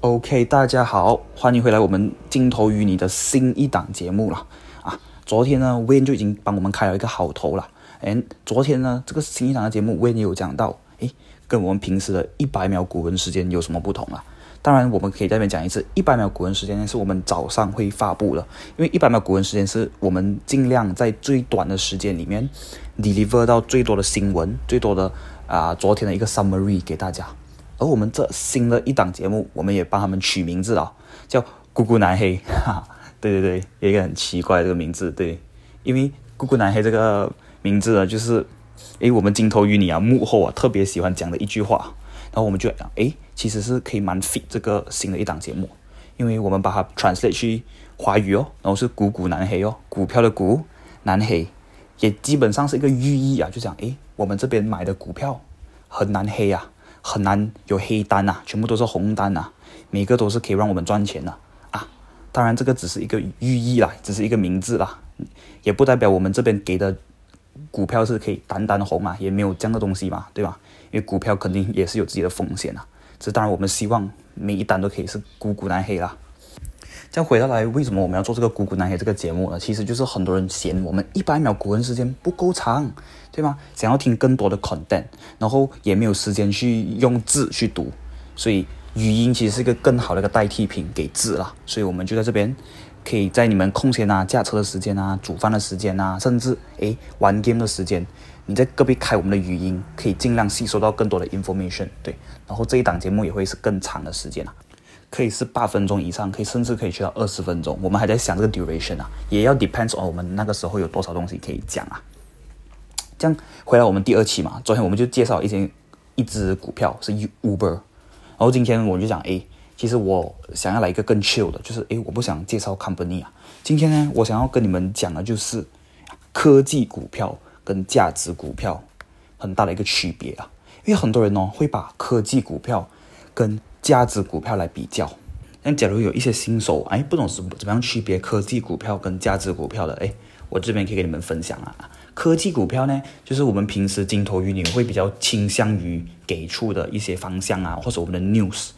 OK，大家好，欢迎回来我们镜头与你的新一档节目了啊！昨天呢，Win 就已经帮我们开了一个好头了。哎，昨天呢，这个新一档的节目，Win 也有讲到，哎，跟我们平时的一百秒古文时间有什么不同啊？当然，我们可以在这边讲一次，一百秒古文时间，是我们早上会发布的，因为一百秒古文时间是我们尽量在最短的时间里面 deliver 到最多的新闻，最多的啊，昨天的一个 summary 给大家。而我们这新的一档节目，我们也帮他们取名字了，叫“咕咕南黑”。哈，对对对，有一个很奇怪这个名字，对，因为“咕咕南黑”这个名字呢，就是诶，我们镜头与你啊，幕后啊，特别喜欢讲的一句话。然后我们就讲，诶，其实是可以蛮 fit 这个新的一档节目，因为我们把它 translate 去华语哦，然后是“股股南黑”哦，股票的“股”南黑，也基本上是一个寓意啊，就讲，诶，我们这边买的股票很难黑啊。很难有黑单呐，全部都是红单呐，每个都是可以让我们赚钱的啊。当然，这个只是一个寓意啦，只是一个名字啦，也不代表我们这边给的股票是可以单单红啊，也没有这样的东西嘛，对吧？因为股票肯定也是有自己的风险啊。这当然，我们希望每一单都可以是股股难黑啦。再回到来，为什么我们要做这个“股股难黑”这个节目呢？其实就是很多人嫌我们一百秒古文时间不够长，对吗？想要听更多的 content，然后也没有时间去用字去读，所以语音其实是一个更好的一个代替品给字啦。所以我们就在这边，可以在你们空闲啊、驾车的时间啊、煮饭的时间啊，甚至诶玩 game 的时间，你在隔壁开我们的语音，可以尽量吸收到更多的 information。对，然后这一档节目也会是更长的时间啊。可以是八分钟以上，可以甚至可以去到二十分钟。我们还在想这个 duration 啊，也要 depends on 我们那个时候有多少东西可以讲啊。这样回来我们第二期嘛，昨天我们就介绍一些一只股票是 Uber，然后今天我就讲，哎，其实我想要来一个更 chill 的，就是哎，我不想介绍 company 啊。今天呢，我想要跟你们讲的就是科技股票跟价值股票很大的一个区别啊。因为很多人呢会把科技股票跟价值股票来比较，那假如有一些新手哎不懂是怎么样区别科技股票跟价值股票的哎，我这边可以给你们分享啊。科技股票呢，就是我们平时金投鱼你会比较倾向于给出的一些方向啊，或者我们的 news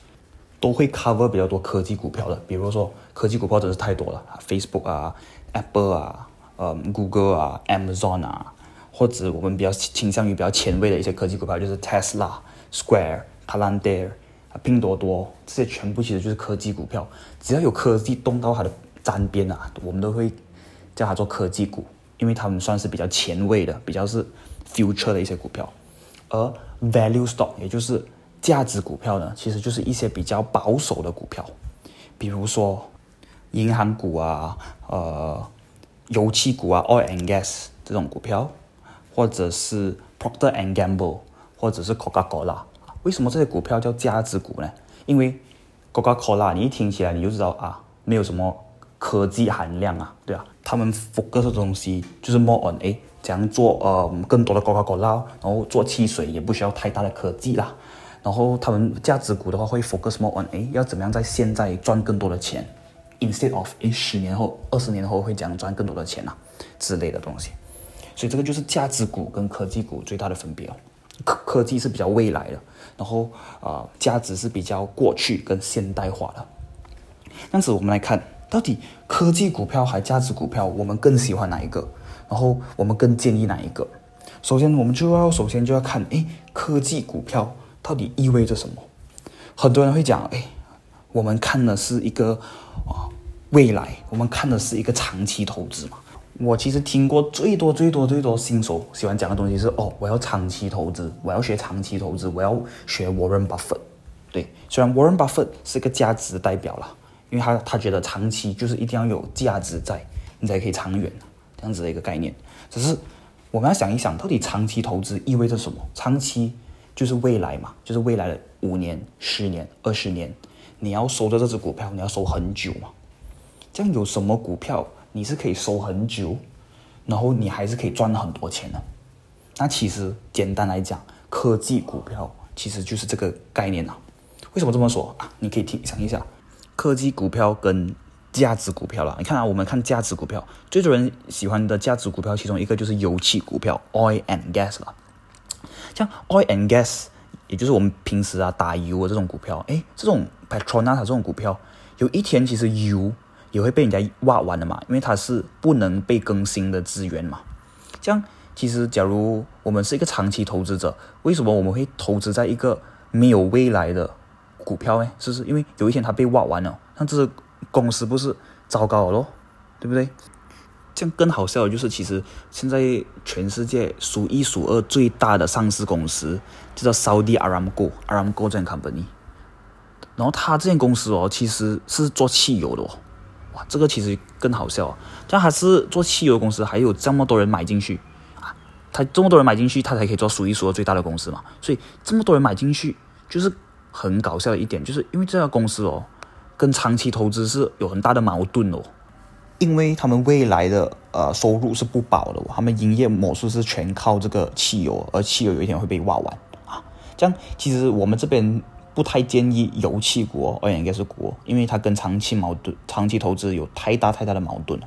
都会 cover 比较多科技股票的。比如说科技股票真是太多了，Facebook 啊、Apple 啊、呃 Google 啊、Amazon 啊，或者我们比较倾向于比较前卫的一些科技股票，就是 Tesla、Square、Palantir。啊，拼多多这些全部其实就是科技股票，只要有科技动到它的沾边啊，我们都会叫它做科技股，因为它们算是比较前卫的，比较是 future 的一些股票。而 value stock 也就是价值股票呢，其实就是一些比较保守的股票，比如说银行股啊，呃，油气股啊，oil and gas 这种股票，或者是 Procter and Gamble，或者是 Coca-Cola。为什么这些股票叫价值股呢？因为 Coca-Cola 你一听起来你就知道啊，没有什么科技含量啊，对啊，他们 focus 的东西就是 more on 哎，怎样做呃更多的 Coca-Cola，然后做汽水也不需要太大的科技啦。然后他们价值股的话会 focus more on 哎，要怎么样在现在赚更多的钱，instead of 哎十年后、二十年后会怎样赚更多的钱啊之类的东西。所以这个就是价值股跟科技股最大的分别哦。科科技是比较未来的，然后啊，价值是比较过去跟现代化的。但是我们来看，到底科技股票还价值股票，我们更喜欢哪一个？然后我们更建议哪一个？首先，我们就要首先就要看，哎，科技股票到底意味着什么？很多人会讲，哎，我们看的是一个啊未来，我们看的是一个长期投资嘛。我其实听过最多最多最多新手喜欢讲的东西是哦，我要长期投资，我要学长期投资，我要学 Warren Buffett。对，虽然 Warren Buffett 是个价值代表了，因为他他觉得长期就是一定要有价值在，你才可以长远这样子的一个概念。只是我们要想一想，到底长期投资意味着什么？长期就是未来嘛，就是未来的五年、十年、二十年，你要收着这只股票，你要收很久嘛？这样有什么股票？你是可以收很久，然后你还是可以赚很多钱的。那其实简单来讲，科技股票其实就是这个概念啊。为什么这么说啊？你可以听想一下，科技股票跟价值股票了。你看啊，我们看价值股票，最多人喜欢的价值股票，其中一个就是油气股票 （oil and gas） 了。像 oil and gas，也就是我们平时啊打油的这种股票，哎，这种 Petronas 这种股票，有一天其实油也会被人家挖完了嘛，因为它是不能被更新的资源嘛。这样，其实假如我们是一个长期投资者，为什么我们会投资在一个没有未来的股票呢？是不是因为有一天它被挖完了，那这公司不是糟糕了咯，对不对？这样更好笑的就是，其实现在全世界数一数二最大的上市公司就叫 Saudi Aramco，Aramco 这 company。然后他这间公司哦，其实是做汽油的哦。这个其实更好笑。这样还是做汽油公司，还有这么多人买进去啊！他这么多人买进去，他才可以做数一数二最大的公司嘛。所以这么多人买进去，就是很搞笑的一点，就是因为这家公司哦，跟长期投资是有很大的矛盾哦。因为他们未来的呃收入是不保的，他们营业模式是全靠这个汽油，而汽油有一天会被挖完啊。这样其实我们这边不太建议油气股，而应该是股，因为它跟长期矛盾、长期投资有太大太大的矛盾了。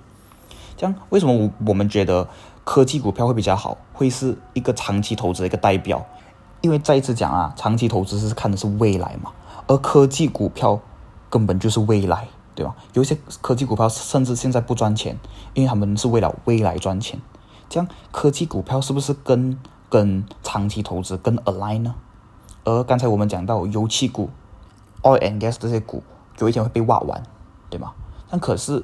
这样为什么我我们觉得科技股票会比较好，会是一个长期投资的一个代表？因为再一次讲啊，长期投资是看的是未来嘛，而科技股票根本就是未来。对吧？有一些科技股票甚至现在不赚钱，因为他们是为了未来赚钱。这样科技股票是不是跟跟长期投资跟 align 呢？而刚才我们讲到油气股、oil and gas 这些股，有一天会被挖完，对吗？但可是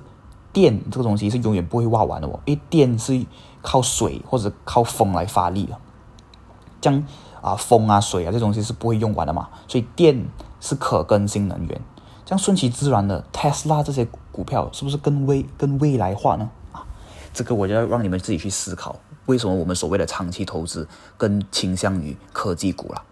电这个东西是永远不会挖完的哦，因为电是靠水或者靠风来发力的。这样啊，风啊、水啊这东西是不会用完的嘛，所以电是可更新能源。像顺其自然的 Tesla 这些股票是不是更未更未来化呢？啊，这个我就要让你们自己去思考，为什么我们所谓的长期投资更倾向于科技股了？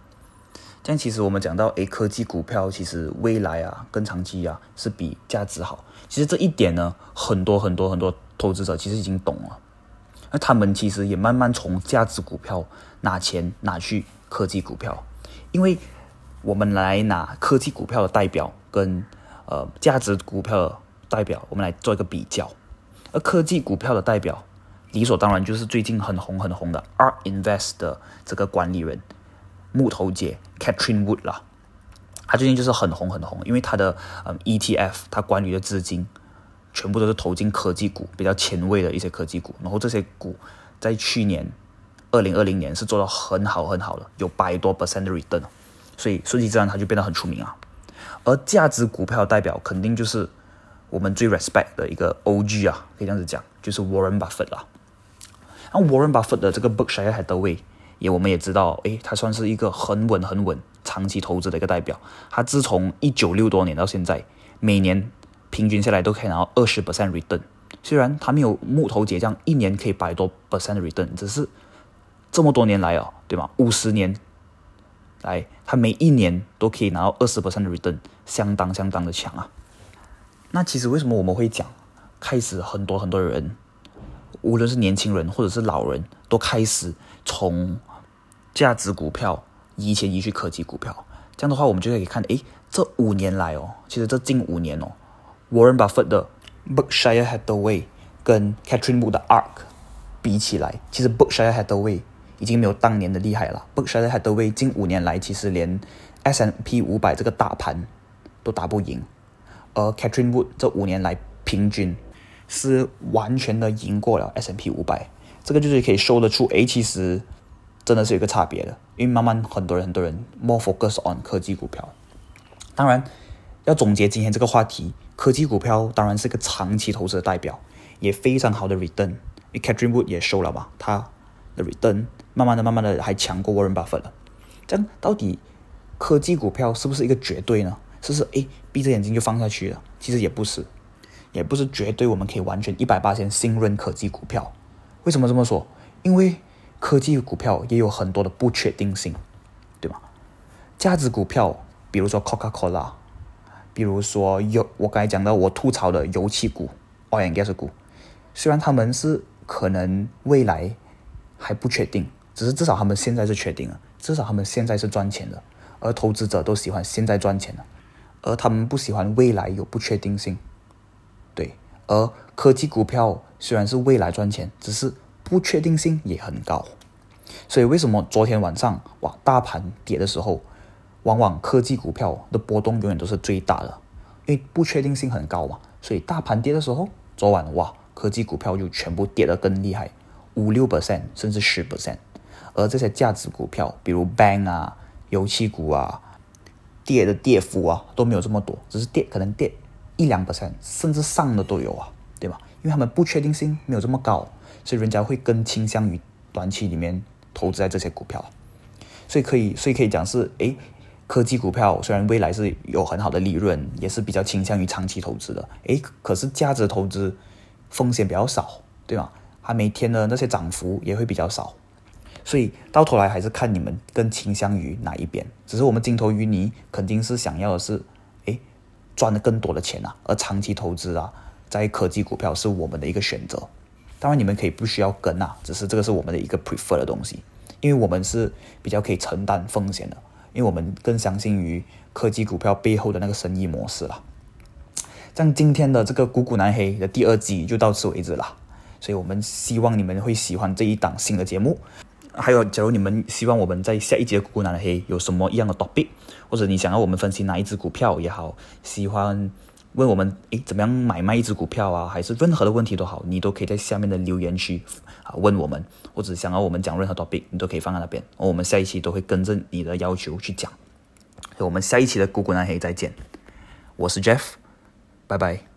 样其实我们讲到，诶，科技股票其实未来啊，跟长期啊是比价值好。其实这一点呢，很多很多很多投资者其实已经懂了，那他们其实也慢慢从价值股票拿钱拿去科技股票，因为我们来拿科技股票的代表。跟呃价值股票代表，我们来做一个比较。而科技股票的代表，理所当然就是最近很红很红的 Art Invest 的这个管理人木头姐 Catherine Wood 啦。他最近就是很红很红，因为他的嗯 ETF，他管理的资金全部都是投进科技股，比较前卫的一些科技股。然后这些股在去年二零二零年是做到很好很好的，有百多 percent 的 return，所以顺其自然他就变得很出名啊。而价值股票代表肯定就是我们最 respect 的一个 OG 啊，可以这样子讲，就是 Warren Buffett 啦。那 Warren Buffett 的这个 Berkshire Hathaway 也我们也知道，诶，他算是一个很稳很稳长期投资的一个代表。他自从一九六多年到现在，每年平均下来都可以拿到二十 percent return。虽然他没有木头姐这样一年可以百多 percent return，只是这么多年来哦，对吗？五十年。来，他每一年都可以拿到二十 percent return，相当相当的强啊。那其实为什么我们会讲，开始很多很多人，无论是年轻人或者是老人，都开始从价值股票移钱移去科技股票。这样的话，我们就可以看，诶，这五年来哦，其实这近五年哦，Warren Buffett 的 Berkshire Hathaway 跟 Catherine Wood 的 ARK 比起来，其实 Berkshire Hathaway。已经没有当年的厉害了。Berkshire Hathaway 近五年来，其实连 S n P 五百这个大盘都打不赢，而 Catherine Wood 这五年来平均是完全的赢过了 S n P 五百。这个就是可以说得出，哎，其实真的是有个差别的。因为慢慢很多人很多人 more focus on 科技股票。当然，要总结今天这个话题，科技股票当然是个长期投资的代表，也非常好的 return。因为 Catherine Wood 也收了吧，他的 return。慢慢的、慢慢的，还强过 Warren Buffett 了。这样到底科技股票是不是一个绝对呢？是不是诶，闭着眼睛就放下去了？其实也不是，也不是绝对我们可以完全一百八千信任科技股票。为什么这么说？因为科技股票也有很多的不确定性，对吗？价值股票，比如说 Coca-Cola，比如说有我刚才讲到我吐槽的油气股、oil and gas 股，虽然他们是可能未来还不确定。只是至少他们现在是确定了，至少他们现在是赚钱的，而投资者都喜欢现在赚钱的，而他们不喜欢未来有不确定性。而科技股票虽然是未来赚钱，只是不确定性也很高。所以为什么昨天晚上哇大盘跌的时候，往往科技股票的波动永远都是最大的，因为不确定性很高嘛。所以大盘跌的时候，昨晚哇，科技股票就全部跌得更厉害，五六 percent 甚至十 percent。而这些价值股票，比如 bank 啊、油气股啊，跌的跌幅啊都没有这么多，只是跌可能跌一两 percent，甚至上的都有啊，对吧？因为他们不确定性没有这么高，所以人家会更倾向于短期里面投资在这些股票。所以可以，所以可以讲是，诶，科技股票虽然未来是有很好的利润，也是比较倾向于长期投资的，诶，可是价值投资风险比较少，对吧？它每天的那些涨幅也会比较少，所以到头来还是看你们更倾向于哪一边。只是我们金投于你肯定是想要的是，赚的更多的钱啊，而长期投资啊，在科技股票是我们的一个选择。当然你们可以不需要跟啊，只是这个是我们的一个 prefer 的东西。因为我们是比较可以承担风险的，因为我们更相信于科技股票背后的那个生意模式了。像今天的这个股股难黑的第二集就到此为止了，所以我们希望你们会喜欢这一档新的节目。还有，假如你们希望我们在下一节的股股难黑有什么样的 topic，或者你想要我们分析哪一只股票也好，喜欢。问我们诶，怎么样买卖一只股票啊？还是任何的问题都好，你都可以在下面的留言区啊问我们，或者想要我们讲任何 topic，你都可以放在那边。我们下一期都会跟着你的要求去讲。我们下一期的股股男黑再见，我是 Jeff，拜拜。